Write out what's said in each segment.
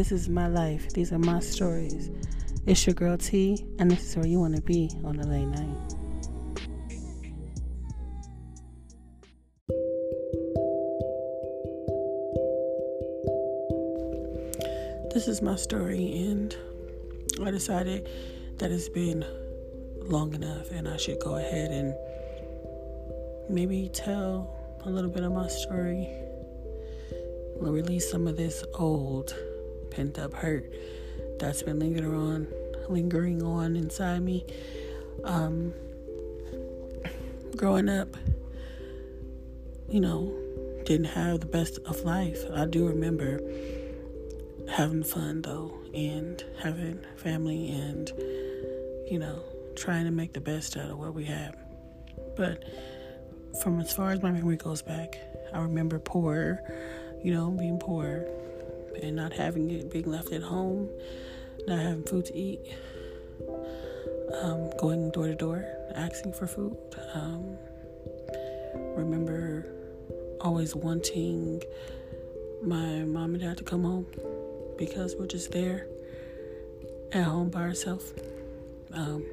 This is my life. These are my stories. It's your girl T, and this is where you want to be on a late night. This is my story, and I decided that it's been long enough, and I should go ahead and maybe tell a little bit of my story. Release some of this old pent up hurt that's been lingering on, lingering on inside me. Um, growing up, you know, didn't have the best of life. I do remember having fun though, and having family, and you know, trying to make the best out of what we have. But from as far as my memory goes back, I remember poor, you know, being poor and not having it, being left at home, not having food to eat, um, going door to door, asking for food. Um, remember always wanting my mom and dad to come home because we're just there at home by ourselves. Um,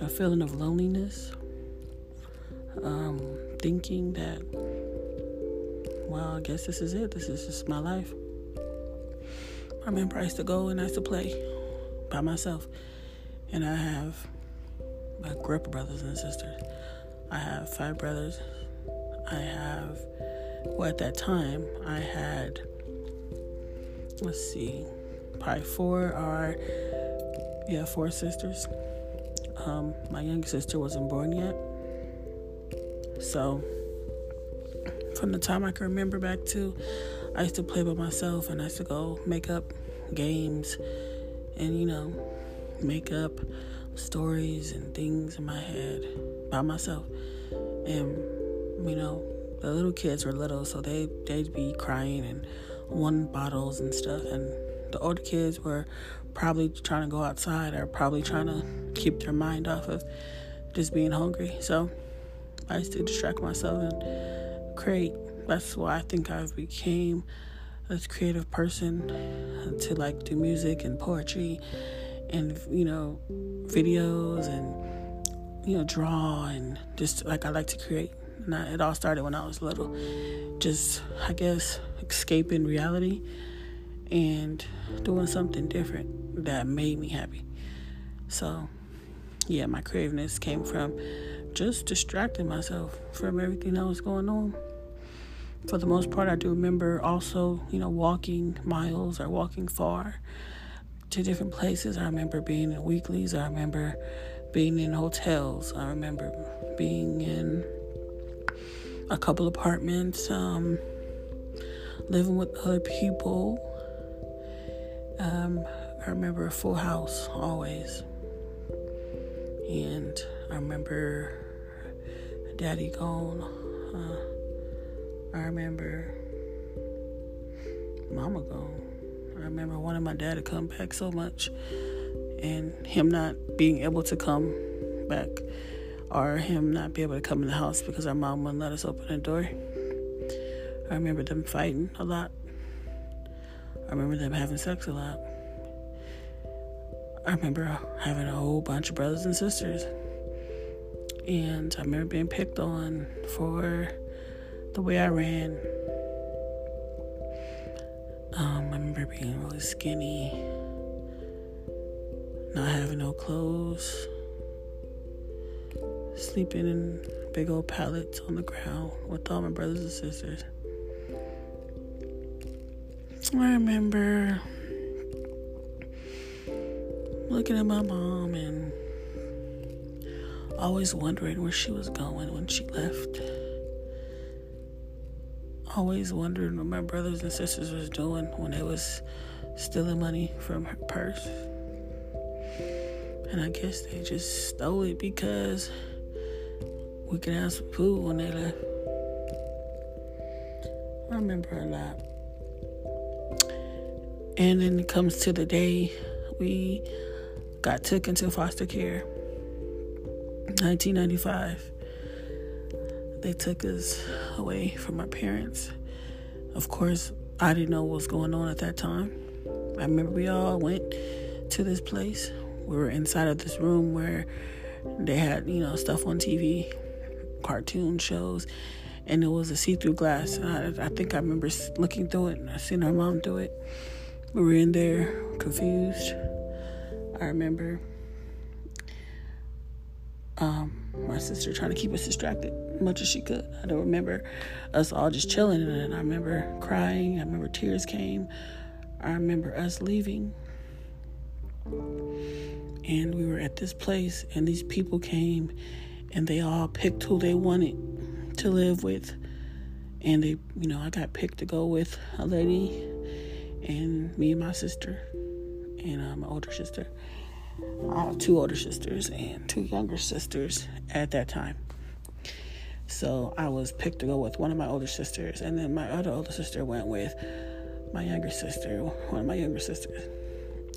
a feeling of loneliness, um, thinking that, well, I guess this is it. This is just my life. I remember I used to go and I used to play by myself. And I have a group of brothers and sisters. I have five brothers. I have, well, at that time, I had, let's see, probably four or, yeah, four sisters. Um, my youngest sister wasn't born yet. So, from the time I can remember back to, I used to play by myself and I used to go make up games and, you know, make up stories and things in my head by myself. And, you know, the little kids were little, so they, they'd be crying and wanting bottles and stuff. And the older kids were probably trying to go outside or probably trying to keep their mind off of just being hungry. So I used to distract myself and create. That's why I think I became a creative person to like do music and poetry and you know videos and you know draw and just like I like to create. And I, it all started when I was little, just I guess escaping reality and doing something different that made me happy. So, yeah, my creativeness came from just distracting myself from everything that was going on. For the most part, I do remember also, you know, walking miles or walking far to different places. I remember being in weeklies. I remember being in hotels. I remember being in a couple apartments, um, living with other people. Um, I remember a full house always. And I remember daddy gone. Uh, I remember mama gone. I remember wanting my dad to come back so much and him not being able to come back or him not be able to come in the house because our mom wouldn't let us open the door. I remember them fighting a lot. I remember them having sex a lot. I remember having a whole bunch of brothers and sisters. And I remember being picked on for the way I ran. Um, I remember being really skinny, not having no clothes, sleeping in big old pallets on the ground with all my brothers and sisters. I remember looking at my mom and always wondering where she was going when she left. Always wondering what my brothers and sisters was doing when they was stealing money from her purse. And I guess they just stole it because we could have some food when they left. I remember a lot. And then it comes to the day we got took into foster care. 1995. They took us away from our parents. Of course, I didn't know what was going on at that time. I remember we all went to this place. We were inside of this room where they had, you know, stuff on TV, cartoon shows, and it was a see-through glass. And I, I think I remember looking through it, and I seen her mom do it. We were in there, confused. I remember um, my sister trying to keep us distracted much as she could. I don't remember us all just chilling, and I remember crying. I remember tears came. I remember us leaving. And we were at this place, and these people came, and they all picked who they wanted to live with. And they, you know, I got picked to go with a lady, and me and my sister, and uh, my older sister. I have two older sisters and two younger sisters at that time. So I was picked to go with one of my older sisters, and then my other older sister went with my younger sister, one of my younger sisters.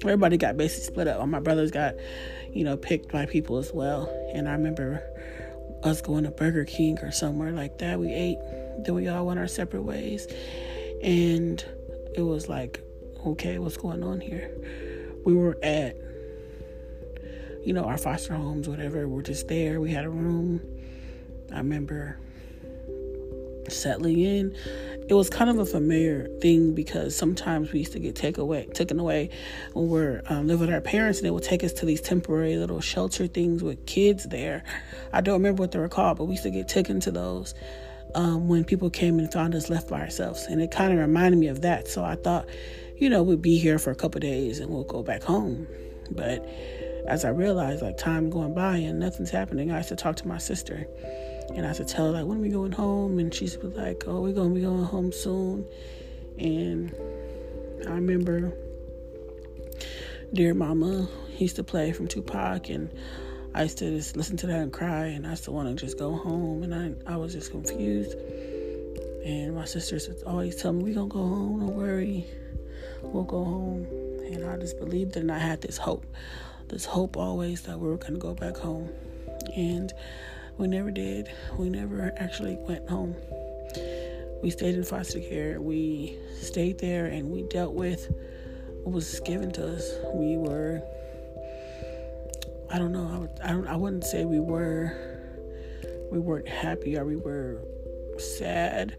Everybody got basically split up. All my brothers got, you know, picked by people as well. And I remember us going to Burger King or somewhere like that. We ate, then we all went our separate ways. And it was like, okay, what's going on here? We were at you know, our foster homes, whatever. We're just there. We had a room. I remember settling in. It was kind of a familiar thing because sometimes we used to get take away, taken away when we're um, living with our parents, and they would take us to these temporary little shelter things with kids there. I don't remember what they were called, but we used to get taken to those um, when people came and found us left by ourselves, and it kind of reminded me of that. So I thought, you know, we'd be here for a couple days and we'll go back home, but as I realized, like time going by and nothing's happening, I used to talk to my sister, and I used to tell her like, "When are we going home?" And she's was like, "Oh, we're gonna be going home soon." And I remember Dear Mama used to play from Tupac, and I used to just listen to that and cry, and I used to want to just go home, and I I was just confused. And my sisters always tell me, "We gonna go home. Don't worry, we'll go home." And I just believed it, and I had this hope this hope always that we were going to go back home. And we never did. We never actually went home. We stayed in foster care. We stayed there and we dealt with what was given to us. We were, I don't know, I, would, I, don't, I wouldn't say we were, we weren't happy or we were sad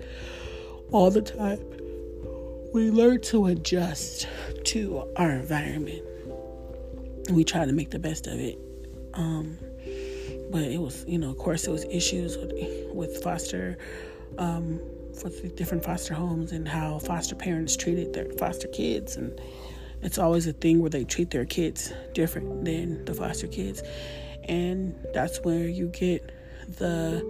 all the time. We learned to adjust to our environment we tried to make the best of it. Um, but it was, you know, of course, it was issues with, with foster, um, with different foster homes and how foster parents treated their foster kids. And it's always a thing where they treat their kids different than the foster kids. And that's where you get the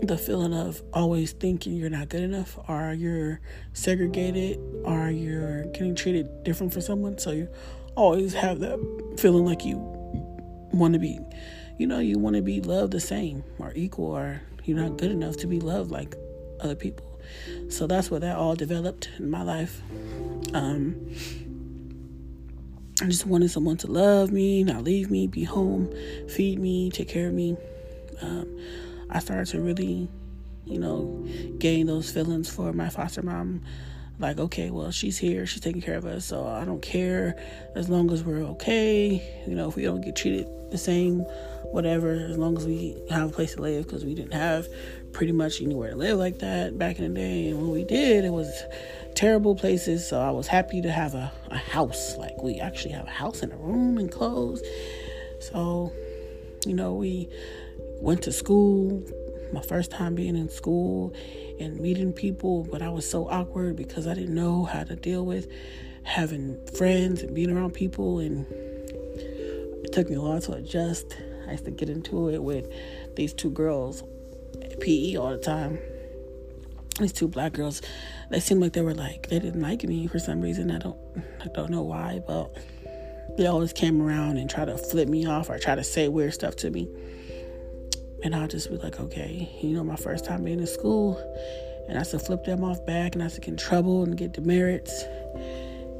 the feeling of always thinking you're not good enough or you're segregated or you're getting treated different for someone so you always have that feeling like you want to be, you know, you want to be loved the same or equal, or you're not good enough to be loved like other people. So that's what that all developed in my life. Um, I just wanted someone to love me, not leave me, be home, feed me, take care of me. Um, I started to really, you know, gain those feelings for my foster mom like okay well she's here she's taking care of us so i don't care as long as we're okay. You know if we don't get treated the same whatever as long as we have a place to live because we didn't have pretty much anywhere to live like that back in the day. And when we did it was terrible places so i was happy to have a, a house. Like we actually have a house and a room and clothes. So you know we went to school my first time being in school and meeting people, but I was so awkward because I didn't know how to deal with having friends and being around people, and it took me a while to adjust. I used to get into it with these two girls, PE all the time. These two black girls, they seemed like they were like they didn't like me for some reason. I don't, I don't know why, but they always came around and try to flip me off or try to say weird stuff to me. And I'll just be like, okay, you know, my first time being in school, and I to flip them off back, and I to get in trouble and get demerits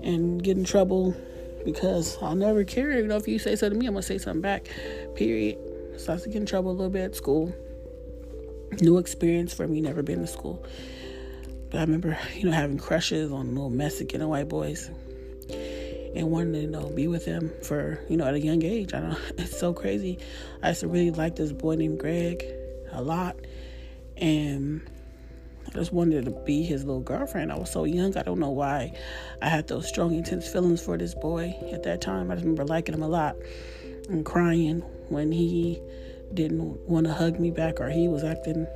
and get in trouble because I'll never care. You know, if you say something to me, I'm gonna say something back. Period. So I to get in trouble a little bit at school. New experience for me, never been to school. But I remember, you know, having crushes on little Mexican and white boys and wanting to, you know, be with him for, you know, at a young age. I don't. It's so crazy. I used to really like this boy named Greg a lot. And I just wanted to be his little girlfriend. I was so young. I don't know why I had those strong, intense feelings for this boy at that time. I just remember liking him a lot and crying when he didn't want to hug me back or he was acting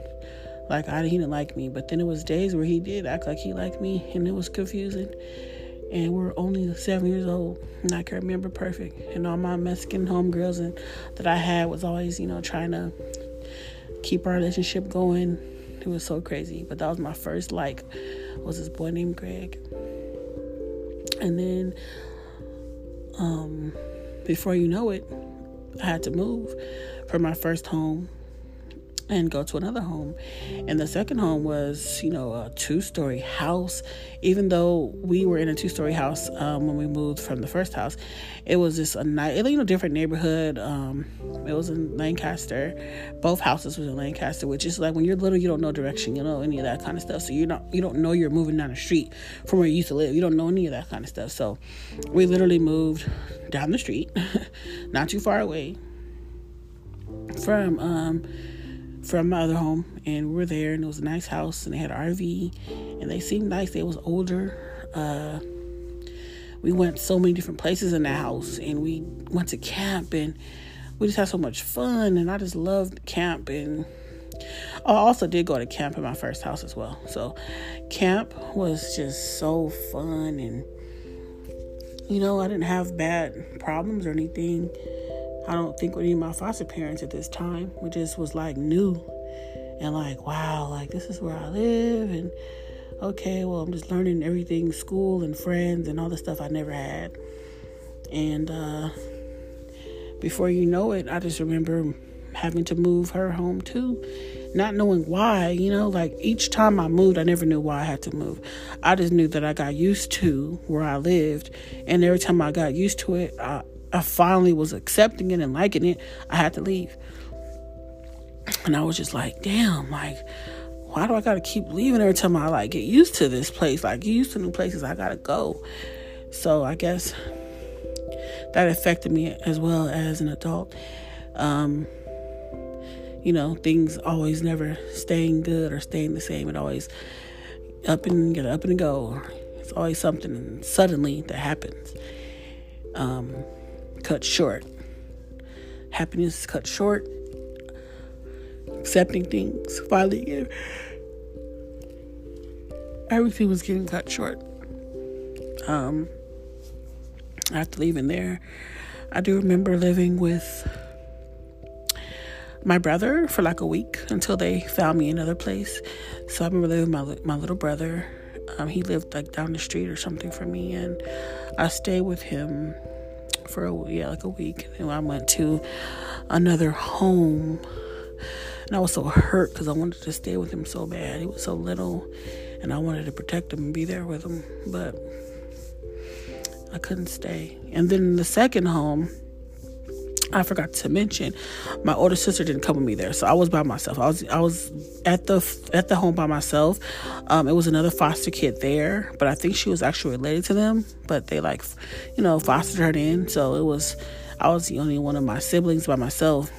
like I he didn't like me. But then it was days where he did act like he liked me, and it was confusing. And we're only seven years old, and I can remember perfect. And all my Mexican homegirls and that I had was always, you know, trying to keep our relationship going. It was so crazy. But that was my first like was this boy named Greg. And then um before you know it, I had to move from my first home and go to another home. And the second home was, you know, a two story house. Even though we were in a two story house um, when we moved from the first house, it was just a nice, you know, different neighborhood. Um, it was in Lancaster. Both houses was in Lancaster, which is like when you're little, you don't know direction, you know, any of that kind of stuff. So you don't, you don't know you're moving down the street from where you used to live. You don't know any of that kind of stuff. So we literally moved down the street, not too far away from um, from my other home, and we were there, and it was a nice house, and they had an RV, and they seemed nice. They was older. Uh, we went so many different places in that house, and we went to camp, and we just had so much fun, and I just loved camp. And I also did go to camp in my first house as well. So camp was just so fun, and you know, I didn't have bad problems or anything I don't think with any of my foster parents at this time. We just was like new and like, wow, like this is where I live and okay, well I'm just learning everything, school and friends and all the stuff I never had. And uh before you know it, I just remember having to move her home too. Not knowing why, you know, like each time I moved, I never knew why I had to move. I just knew that I got used to where I lived. And every time I got used to it, I, I finally was accepting it and liking it, I had to leave. And I was just like, damn, like, why do I gotta keep leaving every time I like get used to this place? Like, get used to new places, I gotta go. So I guess that affected me as well as an adult. Um, you know, things always never staying good or staying the same. It always up and get up and go. It's always something suddenly that happens. Um, cut short. Happiness is cut short. Accepting things finally. Everything was getting cut short. Um, after leaving there, I do remember living with my brother for like a week until they found me another place. So I remember living with my my little brother. Um, he lived like down the street or something from me, and I stayed with him for a yeah like a week. And I went to another home and I was so hurt because I wanted to stay with him so bad. He was so little and I wanted to protect him and be there with him but I couldn't stay. And then the second home I forgot to mention, my older sister didn't come with me there, so I was by myself. I was I was at the at the home by myself. Um, it was another foster kid there, but I think she was actually related to them. But they like, you know, fostered her in, so it was I was the only one of my siblings by myself.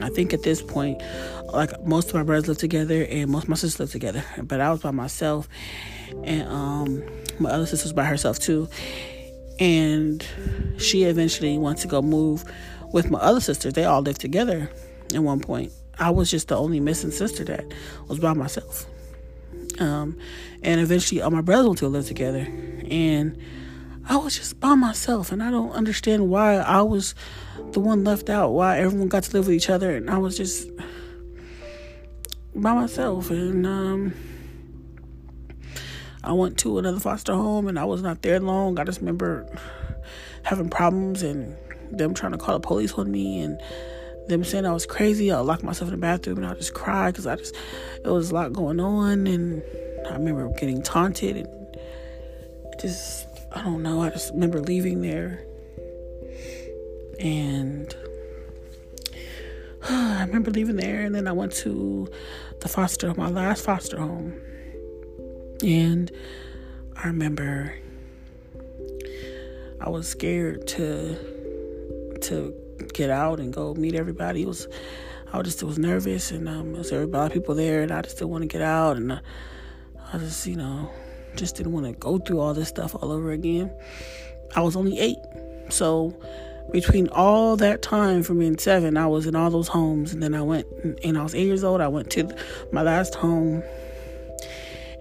I think at this point, like most of my brothers lived together and most of my sisters lived together, but I was by myself, and um, my other sister was by herself too. And she eventually wants to go move with my other sisters. They all lived together at one point. I was just the only missing sister that was by myself. Um, and eventually, all my brothers went to live together, and I was just by myself. And I don't understand why I was the one left out. Why everyone got to live with each other, and I was just by myself. And um, I went to another foster home, and I was not there long. I just remember having problems and them trying to call the police on me and them saying I was crazy. I locked myself in the bathroom and I'll just cried because I just, it was a lot going on. And I remember getting taunted and just, I don't know. I just remember leaving there and I remember leaving there and then I went to the foster, home, my last foster home. And I remember I was scared to to get out and go meet everybody. It was I just was nervous and um, there was a lot of people there and I just didn't want to get out and uh, I just you know just didn't want to go through all this stuff all over again. I was only eight, so between all that time from being seven, I was in all those homes, and then I went and I was eight years old. I went to my last home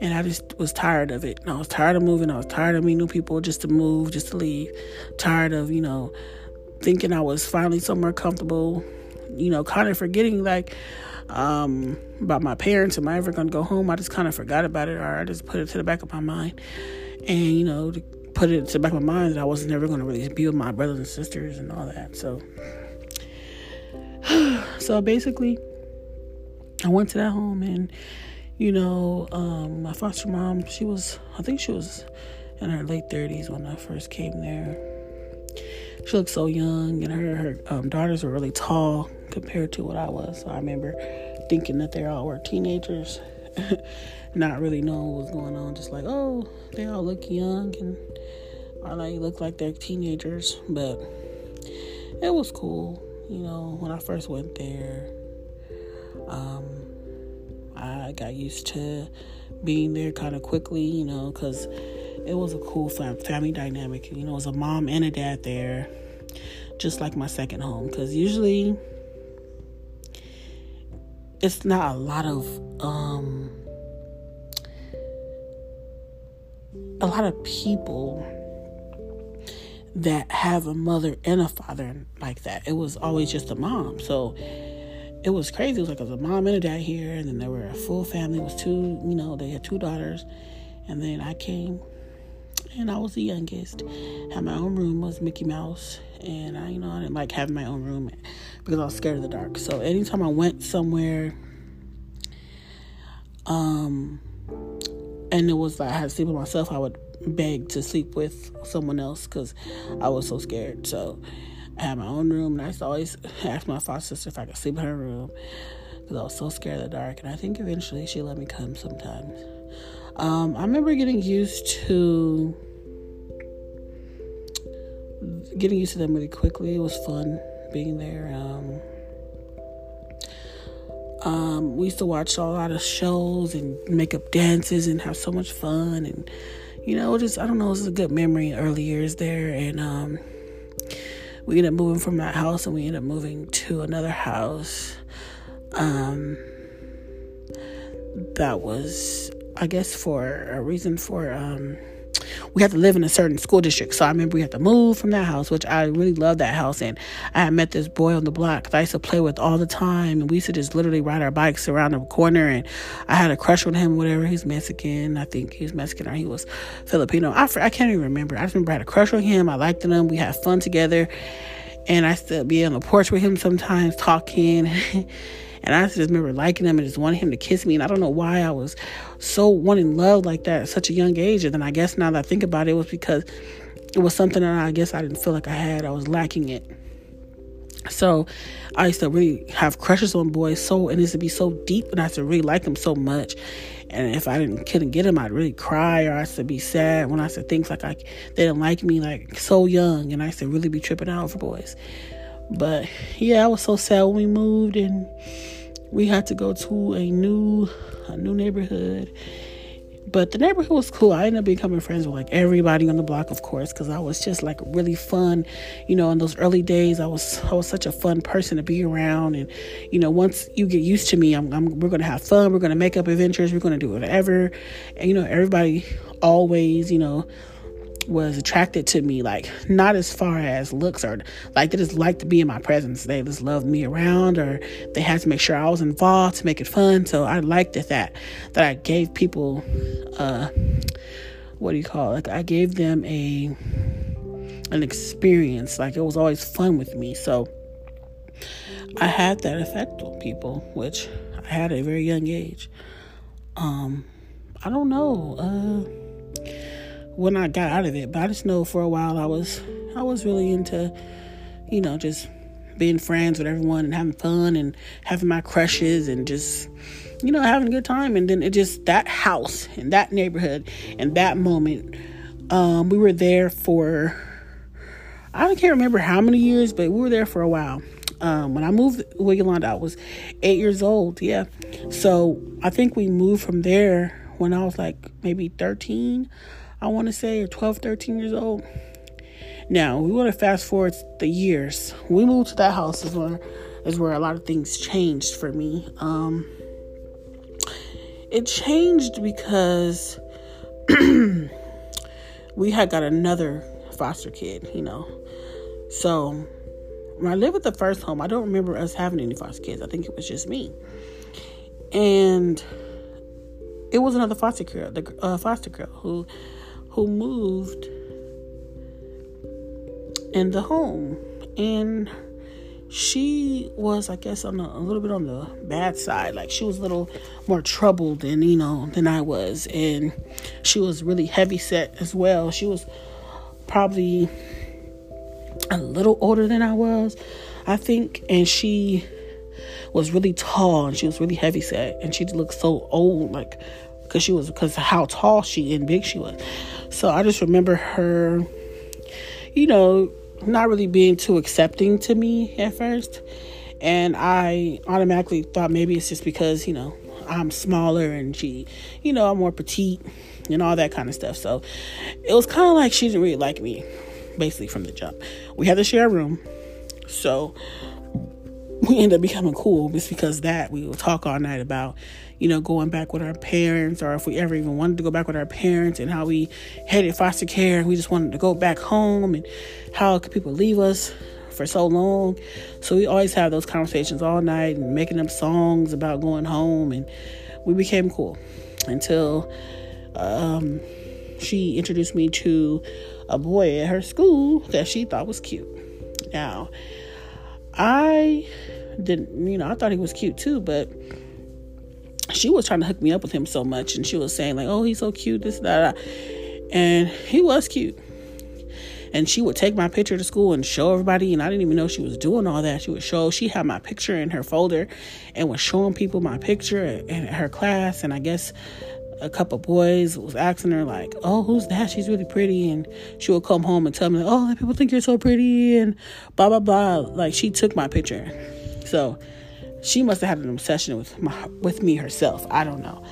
and I just was tired of it. And I was tired of moving. I was tired of meeting new people just to move, just to leave. Tired of, you know, thinking I was finally somewhere comfortable, you know, kind of forgetting like um, about my parents. Am I ever going to go home? I just kind of forgot about it, or I just put it to the back of my mind. And, you know, put it to the back of my mind that I was never going to really be with my brothers and sisters and all that. So, so basically, I went to that home and you know, um, my foster mom, she was, I think she was in her late 30s when I first came there. She looked so young, and her, her um, daughters were really tall compared to what I was. So I remember thinking that they all were teenagers, not really knowing what was going on. Just like, oh, they all look young and or like look like they're teenagers. But it was cool, you know, when I first went there. Um, I got used to being there kind of quickly, you know, because it was a cool family dynamic. You know, it was a mom and a dad there, just like my second home. Because usually it's not a lot of, um, a lot of people that have a mother and a father like that. It was always just a mom. So it was crazy. It was like was a mom and a dad here, and then there were a full family. It was two, you know, they had two daughters, and then I came, and I was the youngest. Had my own room was Mickey Mouse, and I, you know, I didn't like having my own room because I was scared of the dark. So anytime I went somewhere, um, and it was like I had to sleep with myself, I would beg to sleep with someone else because I was so scared. So I had my own room, and I used to always ask my foster sister if I could sleep in her room because I was so scared of the dark. And I think eventually she let me come sometimes. Um, I remember getting used to getting used to them really quickly. It was fun being there. Um, um, we used to watch a lot of shows and make up dances and have so much fun and you know just I don't know it was a good memory early years there and um, we ended up moving from that house and we ended up moving to another house um, that was i guess for a reason for um, we had to live in a certain school district. So I remember we had to move from that house, which I really loved that house. And I met this boy on the block that I used to play with all the time. And we used to just literally ride our bikes around the corner. And I had a crush on him, whatever. He's Mexican. I think he was Mexican or he was Filipino. I, I can't even remember. I just remember I had a crush on him. I liked him. We had fun together. And I still be on the porch with him sometimes talking. And I just remember liking him and just wanting him to kiss me. And I don't know why I was so wanting love like that at such a young age. And then I guess now that I think about it, it was because it was something that I guess I didn't feel like I had. I was lacking it. So I used to really have crushes on boys so and it used to be so deep and I used to really like them so much. And if I didn't couldn't get them, I'd really cry or I used to be sad when I said things like I they didn't like me like so young and I used to really be tripping out for boys. But yeah, I was so sad when we moved and we had to go to a new a new neighborhood. But the neighborhood was cool. I ended up becoming friends with like everybody on the block, of course, because I was just like really fun. You know, in those early days, I was I was such a fun person to be around. And you know, once you get used to me, I'm, I'm we're gonna have fun. We're gonna make up adventures. We're gonna do whatever. And you know, everybody always, you know, was attracted to me, like not as far as looks or like they just liked to be in my presence. They just loved me around or they had to make sure I was involved to make it fun. So I liked it that that I gave people uh what do you call it? Like I gave them a an experience. Like it was always fun with me. So I had that effect on people, which I had at a very young age. Um I don't know. Uh when I got out of it. But I just know for a while I was I was really into, you know, just being friends with everyone and having fun and having my crushes and just you know, having a good time. And then it just, that house and that neighborhood and that moment, um, we were there for, I can't remember how many years, but we were there for a while. Um, when I moved Wiggyland, I was eight years old. Yeah. So I think we moved from there when I was like maybe 13, I want to say, or 12, 13 years old. Now, we want to fast forward the years. We moved to that house is where, is where a lot of things changed for me. Um, it changed because we had got another foster kid, you know. So when I lived at the first home, I don't remember us having any foster kids. I think it was just me. And it was another foster girl, the uh, foster girl who who moved in the home, and she was, I guess, on a, a little bit on the bad side. Like she was a little more troubled than you know than I was, and she was really heavy set as well. She was probably a little older than I was, I think, and she was really tall and she was really heavy set. And she looked so old like because she was because how tall she and big she was so i just remember her you know not really being too accepting to me at first. And i automatically thought maybe it's just because you know i'm smaller and she you know i'm more petite and all that kind of stuff. So it was kind of like she didn't really like me basically from the jump. We had to share a room. So we end up becoming cool just because that we will talk all night about you know going back with our parents or if we ever even wanted to go back with our parents and how we hated foster care and we just wanted to go back home and how could people leave us for so long? So we always have those conversations all night and making up songs about going home and we became cool until um, she introduced me to a boy at her school that she thought was cute. Now I didn't, you know, I thought he was cute too, but she was trying to hook me up with him so much, and she was saying like, "Oh, he's so cute, this that,", and he was cute. And she would take my picture to school and show everybody, and I didn't even know she was doing all that. She would show, she had my picture in her folder, and was showing people my picture in her class, and I guess a couple boys was asking her like, "Oh, who's that? She's really pretty." And she would come home and tell me, "Oh, people think you're so pretty," and blah blah blah. Like she took my picture, so she must have had an obsession with my with me herself. I don't know.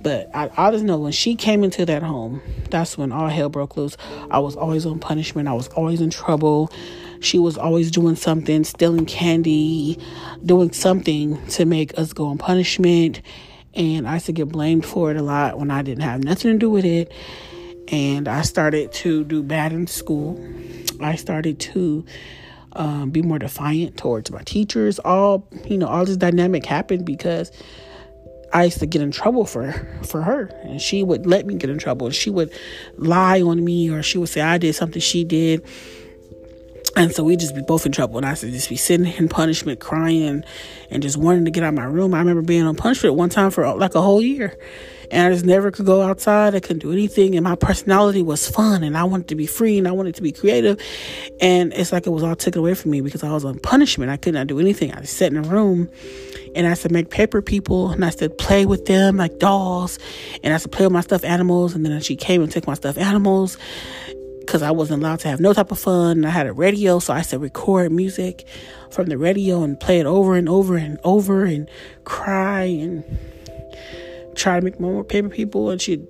But I, I just know when she came into that home, that's when all hell broke loose. I was always on punishment. I was always in trouble. She was always doing something, stealing candy, doing something to make us go on punishment and I used to get blamed for it a lot when I didn't have nothing to do with it. And I started to do bad in school. I started to um, be more defiant towards my teachers. All you know, all this dynamic happened because I used to get in trouble for for her, and she would let me get in trouble. She would lie on me, or she would say I did something she did, and so we just be both in trouble. And I used to just be sitting in punishment, crying, and just wanting to get out of my room. I remember being on punishment one time for like a whole year. And I just never could go outside. I couldn't do anything. And my personality was fun. And I wanted to be free and I wanted to be creative. And it's like it was all taken away from me because I was on punishment. I could not do anything. I just sat in a room and I to make paper people and I to play with them like dolls. And I to play with my stuffed animals. And then she came and took my stuffed animals because I wasn't allowed to have no type of fun. And I had a radio, so I to record music from the radio and play it over and over and over and cry and try to make more paper people. And she'd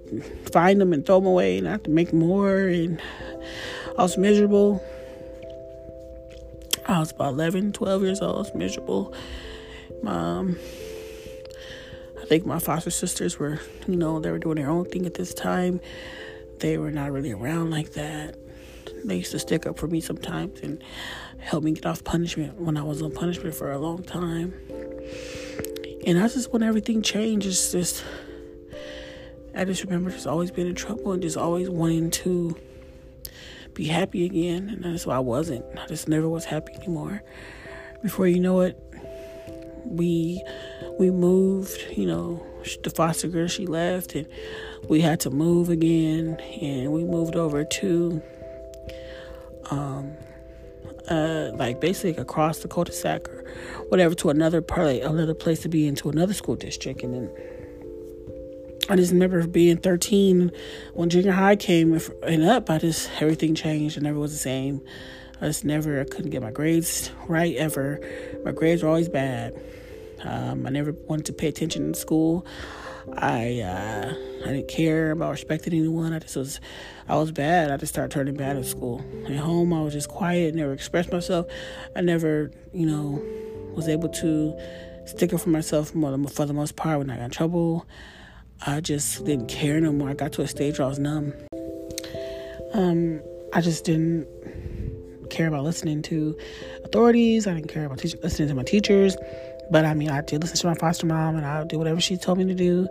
find them and throw them away, and I had to make more. And I was miserable. I was about 11, 12 years old. I was miserable. Mom. I think my foster sisters were, you know, they were doing their own thing at this time they were not really around like that. They used to stick up for me sometimes and help me get off punishment when I was on punishment for a long time. And I just when everything changed. It's just, I just remember just always being in trouble and just always wanting to be happy again. And that's why I wasn't. I just never was happy anymore. Before you know it, we we moved, you know, the foster girl she left and we had to move again and we moved over to um, uh, like basically across the cul-de-sac or whatever to another part, another place to be into another school district, and then I just remember being 13 when junior high came and up. I just everything changed. I never was the same. I just never I couldn't get my grades right ever. My grades were always bad. Um, I never wanted to pay attention in school. I uh, I didn't care about respecting anyone. I just was I was bad. I just started turning bad at school. At home, I was just quiet, never expressed myself. I never, you know, was able to stick up for myself for the most part when I got in trouble. I just didn't care no more. I got to a stage where I was numb. Um, I just didn't care about listening to authorities. I didn't care about te- listening to my teachers. But I mean, I did listen to my foster mom and I did whatever she told me to do.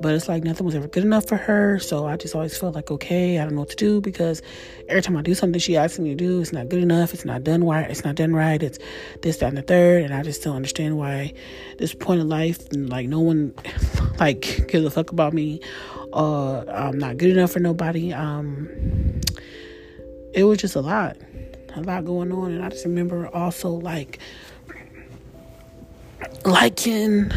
But it's like nothing was ever good enough for her. So I just always felt like, okay, I don't know what to do because every time I do something she asks me to do, it's not good enough. It's not done right. It's not done right. It's this, that, and the third. And I just don't understand why this point in life, like no one like gives a fuck about me. Uh, I'm not good enough for nobody. Um, it was just a lot, a lot going on. And I just remember also like liking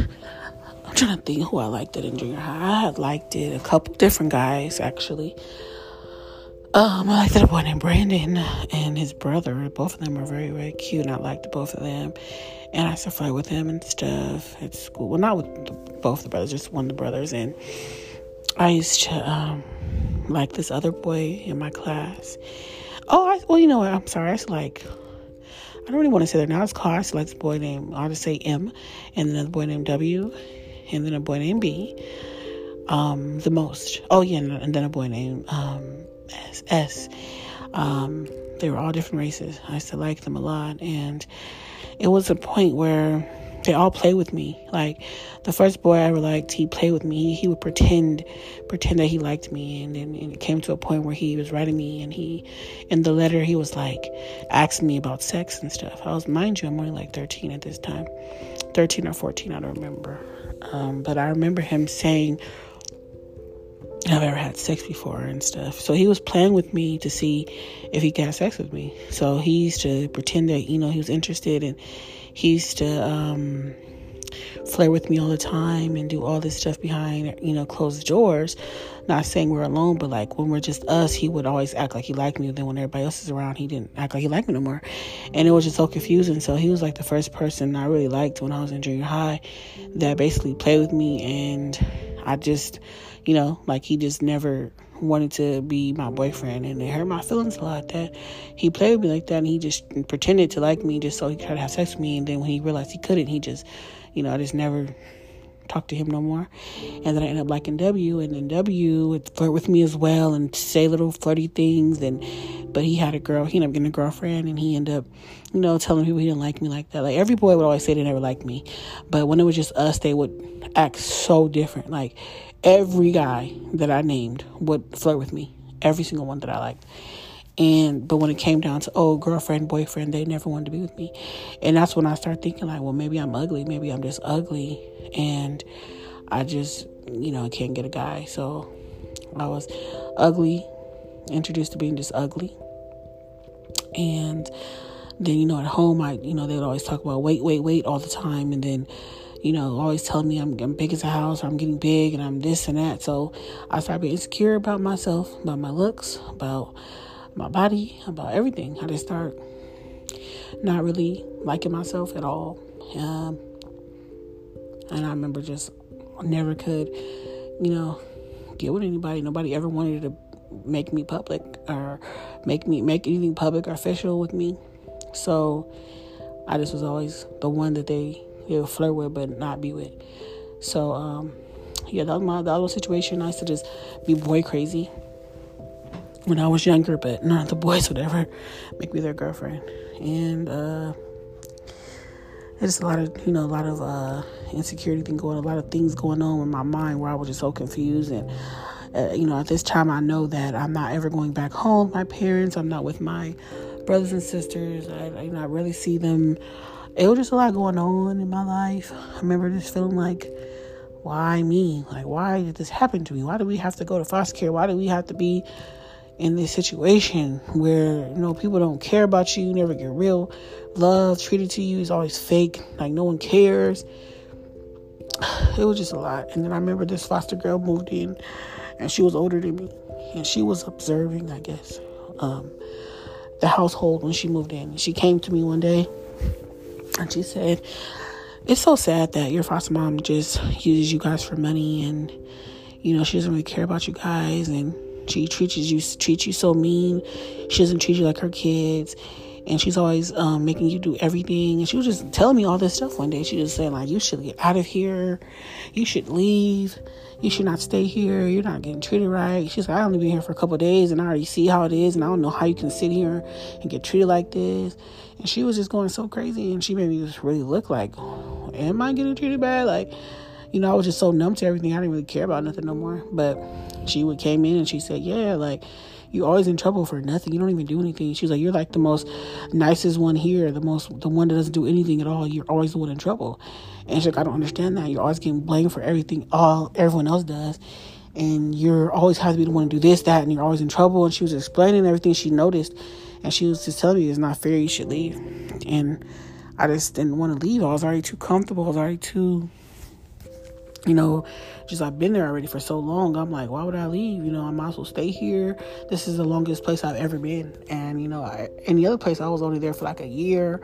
I'm trying to think who I liked it in junior high. I had liked it a couple different guys actually. Um, I liked a boy named Brandon and his brother. Both of them were very, very cute, and I liked both of them. And I used to fight with him and stuff at school. Well, not with the, both the brothers, just one of the brothers. And I used to um, like this other boy in my class. Oh, I, well, you know what? I'm sorry. I used to like I don't really want to say that now. It's called I select this boy named I'll just say M, and then another boy named W, and then a boy named B. Um, the most. Oh yeah, and then a boy named um, S. S. Um, they were all different races. I used to like them a lot, and it was a point where they all play with me. Like the first boy I ever liked, he played with me. He would pretend, pretend that he liked me, and then it came to a point where he was writing me, and he, in the letter, he was like asking me about sex and stuff. I was, mind you, I'm only like 13 at this time, 13 or 14, I don't remember. Um, but I remember him saying, I've ever had sex before and stuff. So he was playing with me to see if he could have sex with me. So he used to pretend that, you know, he was interested and he used to um, flirt with me all the time and do all this stuff behind, you know, closed doors. Not saying we're alone, but like when we're just us, he would always act like he liked me. Then when everybody else is around, he didn't act like he liked me no more. And it was just so confusing. So he was like the first person I really liked when I was in junior high that basically played with me. And I just, you know, like he just never wanted to be my boyfriend and it hurt my feelings a lot that he played with me like that and he just pretended to like me just so he could have sex with me and then when he realized he couldn't he just you know I just never talked to him no more. And then I ended up liking W and then W would flirt with me as well and say little flirty things and but he had a girl he ended up getting a girlfriend and he ended up you know telling people he didn't like me like that. Like every boy would always say they never liked me but when it was just us they would act so different. Like every guy that I named would flirt with me, every single one that I liked. And but when it came down to oh girlfriend boyfriend, they never wanted to be with me, and that's when I started thinking like, well maybe I'm ugly, maybe I'm just ugly, and I just you know can't get a guy. So I was ugly, introduced to being just ugly, and then you know at home I you know they would always talk about weight, weight, weight all the time, and then you know, always telling me I'm, I'm big as a house, or I'm getting big, and I'm this and that. So I started being insecure about myself, about my looks, about my body, about everything. I just start not really liking myself at all. Um, and I remember just never could, you know, get with anybody. Nobody ever wanted to make me public or make me make anything public or official with me. So I just was always the one that they he'll flirt with but not be with. So um, yeah, that was my that was situation. I used to just be boy crazy when I was younger, but none of the boys would ever make me their girlfriend. And uh, it's a lot of you know a lot of uh, insecurity thing going, a lot of things going on in my mind where I was just so confused and. Uh, you know, at this time, I know that I'm not ever going back home my parents. I'm not with my brothers and sisters. I, I, you know, I really see them it was just a lot going on in my life. I remember just feeling like, why me? Like, why did this happen to me? Why do we have to go to foster care? Why do we have to be, in this situation where you know people don't care about you, you never get real love treated to you. It's always fake, like no one cares. It was just a lot. And then I remember this foster girl moved in, and she was older than me, and she was observing, I guess, um, the household when she moved in. She came to me one day, and she said, "It's so sad that your foster mom just uses you guys for money, and you know she doesn't really care about you guys, and." She treats you treats you so mean. She doesn't treat you like her kids, and she's always um, making you do everything. And she was just telling me all this stuff one day. She was saying like, "You should get out of here. You should leave. You should not stay here. You're not getting treated right." She's like, "I only been here for a couple days, and I already see how it is, and I don't know how you can sit here and get treated like this." And she was just going so crazy, and she made me just really look like, "Am I getting treated bad?" Like you know, I was just so numb to everything. I didn't really care about nothing no more. But she would came in and she said, "Yeah, like you're always in trouble for nothing. You don't even do anything." She's like, "You're like the most nicest one here, the most the one that doesn't do anything at all. You're always the one in trouble." And she's like, "I don't understand that. You're always getting blamed for everything all everyone else does." And you're always have to be the one to do this, that, and you're always in trouble. And she was explaining everything she noticed, and she was just telling me it's not fair. You should leave. And I just didn't want to leave. I was already too comfortable. I was already too you know, just I've been there already for so long. I'm like, why would I leave? You know, I might as well stay here. This is the longest place I've ever been. And, you know, I, any other place, I was only there for like a year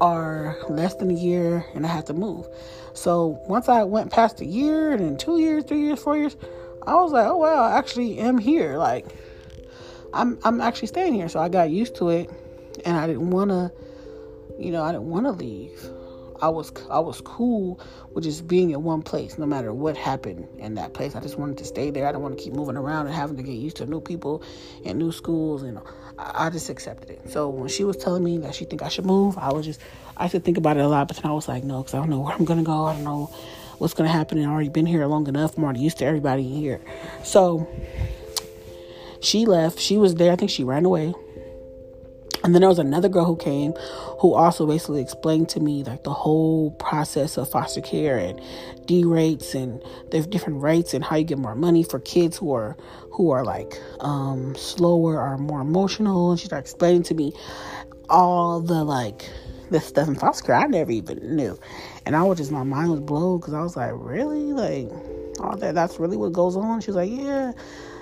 or less than a year and I had to move. So once I went past a year and then two years, three years, four years, I was like, oh, wow, I actually am here. Like, I'm, I'm actually staying here. So I got used to it and I didn't want to, you know, I didn't want to leave. I was I was cool with just being in one place, no matter what happened in that place. I just wanted to stay there. I didn't want to keep moving around and having to get used to new people and new schools. And I, I just accepted it. So when she was telling me that she think I should move, I was just I should think about it a lot. But then I was like, no, because I don't know where I'm gonna go. I don't know what's gonna happen. And I already been here long enough. I'm already used to everybody here. So she left. She was there. I think she ran away. And then there was another girl who came who also basically explained to me like the whole process of foster care and D rates and the different rates and how you get more money for kids who are who are like um, slower or more emotional. And she started explaining to me all the like the stuff in foster care I never even knew. And I was just my mind was blown because I was like, really? Like all that that's really what goes on? She's like, Yeah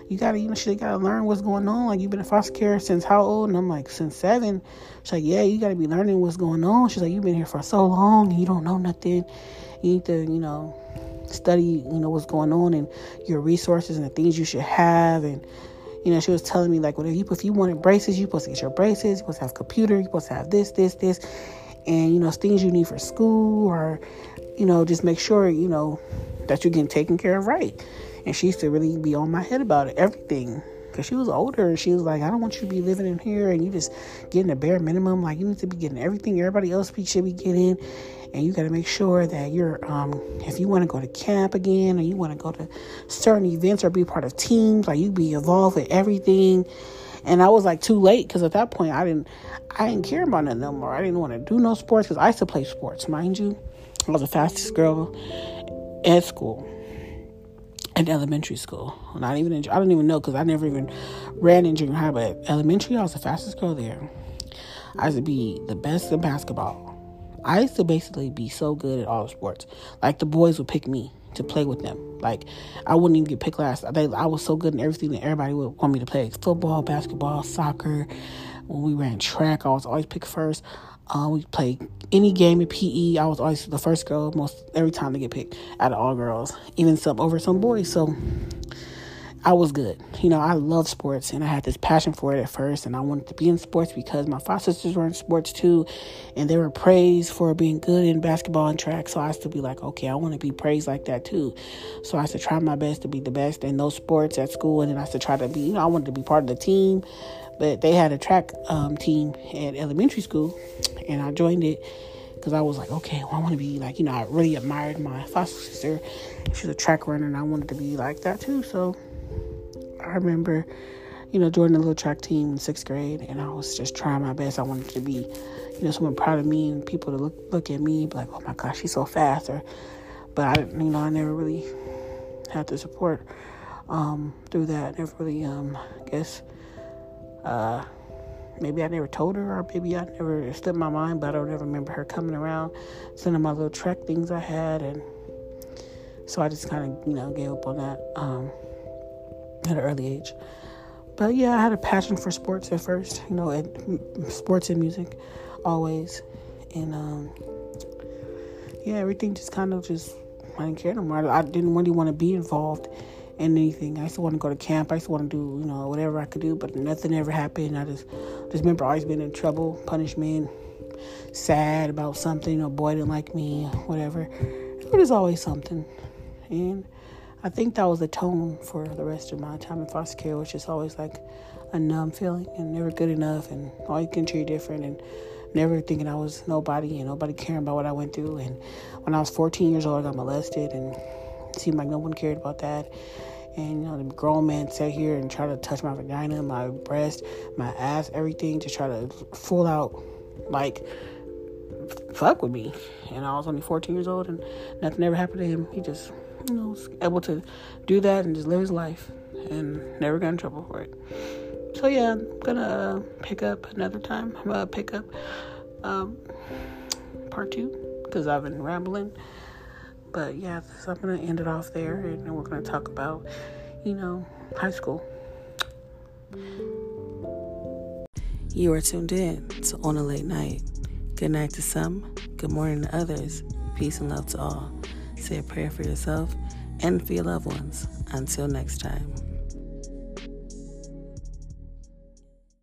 you gotta, you know, she gotta learn what's going on. Like, you've been in foster care since how old? And I'm like, since seven. She's like, yeah, you gotta be learning what's going on. She's like, you've been here for so long and you don't know nothing. You need to, you know, study, you know, what's going on and your resources and the things you should have. And, you know, she was telling me, like, whatever you, if you wanted braces, you're supposed to get your braces. You're supposed to have computer. You're supposed to have this, this, this. And, you know, things you need for school or, you know, just make sure, you know, that you're getting taken care of right. And she used to really be on my head about it, everything. Because she was older and she was like, I don't want you to be living in here and you just getting the bare minimum. Like, you need to be getting everything everybody else should be getting. And you got to make sure that you're, um, if you want to go to camp again or you want to go to certain events or be part of teams, like you be involved with everything. And I was like too late because at that point I didn't, I didn't care about it no more. I didn't want to do no sports because I used to play sports, mind you. I was the fastest girl at school in elementary school. Not even in, I don't even know because I never even ran in junior high, but elementary, I was the fastest girl there. I used to be the best in basketball. I used to basically be so good at all sports. Like the boys would pick me to play with them. Like I wouldn't even get picked last. They, I was so good in everything that everybody would want me to play: football, basketball, soccer. When we ran track, I was always picked first. Uh, we played any game in PE. I was always the first girl most every time to get picked out of all girls, even some over some boys. So I was good. You know, I love sports and I had this passion for it at first and I wanted to be in sports because my five sisters were in sports too and they were praised for being good in basketball and track. So I used to be like, okay, I want to be praised like that too. So I used to try my best to be the best in those sports at school and then I used to try to be, you know, I wanted to be part of the team but they had a track um, team at elementary school, and I joined it because I was like, okay, well, I want to be like, you know, I really admired my foster sister. She's a track runner, and I wanted to be like that too. So I remember, you know, joining a little track team in sixth grade, and I was just trying my best. I wanted to be, you know, someone proud of me and people to look look at me, be like, oh my gosh, she's so fast. Or, but I, didn't, you know, I never really had the support um, through that. Never really, um, I guess Uh, maybe I never told her, or maybe I never slipped my mind, but I don't ever remember her coming around, sending my little track things I had, and so I just kind of, you know, gave up on that um, at an early age. But yeah, I had a passion for sports at first, you know, sports and music, always, and um, yeah, everything just kind of just I didn't care no more. I didn't really want to be involved in anything. I used to want to go to camp. I used to want to do, you know, whatever I could do, but nothing ever happened. I just just remember always being in trouble, punishment, sad about something, know, boy didn't like me, whatever. It was always something. And I think that was the tone for the rest of my time in foster care, which is always like a numb feeling and never good enough and always can treat different and never thinking I was nobody and nobody caring about what I went through. And when I was 14 years old, I got molested and it seemed like no one cared about that. And you know, the grown man sat here and try to touch my vagina, my breast, my ass, everything, to try to full out like fuck with me. And I was only 14 years old, and nothing ever happened to him. He just, you know, was able to do that and just live his life, and never got in trouble for it. So yeah, I'm gonna pick up another time. I'm gonna pick up um, part two because I've been rambling. But yeah, so I'm gonna end it off there, and we're gonna talk about, you know, high school. You are tuned in to On a Late Night. Good night to some, good morning to others, peace and love to all. Say a prayer for yourself and for your loved ones. Until next time.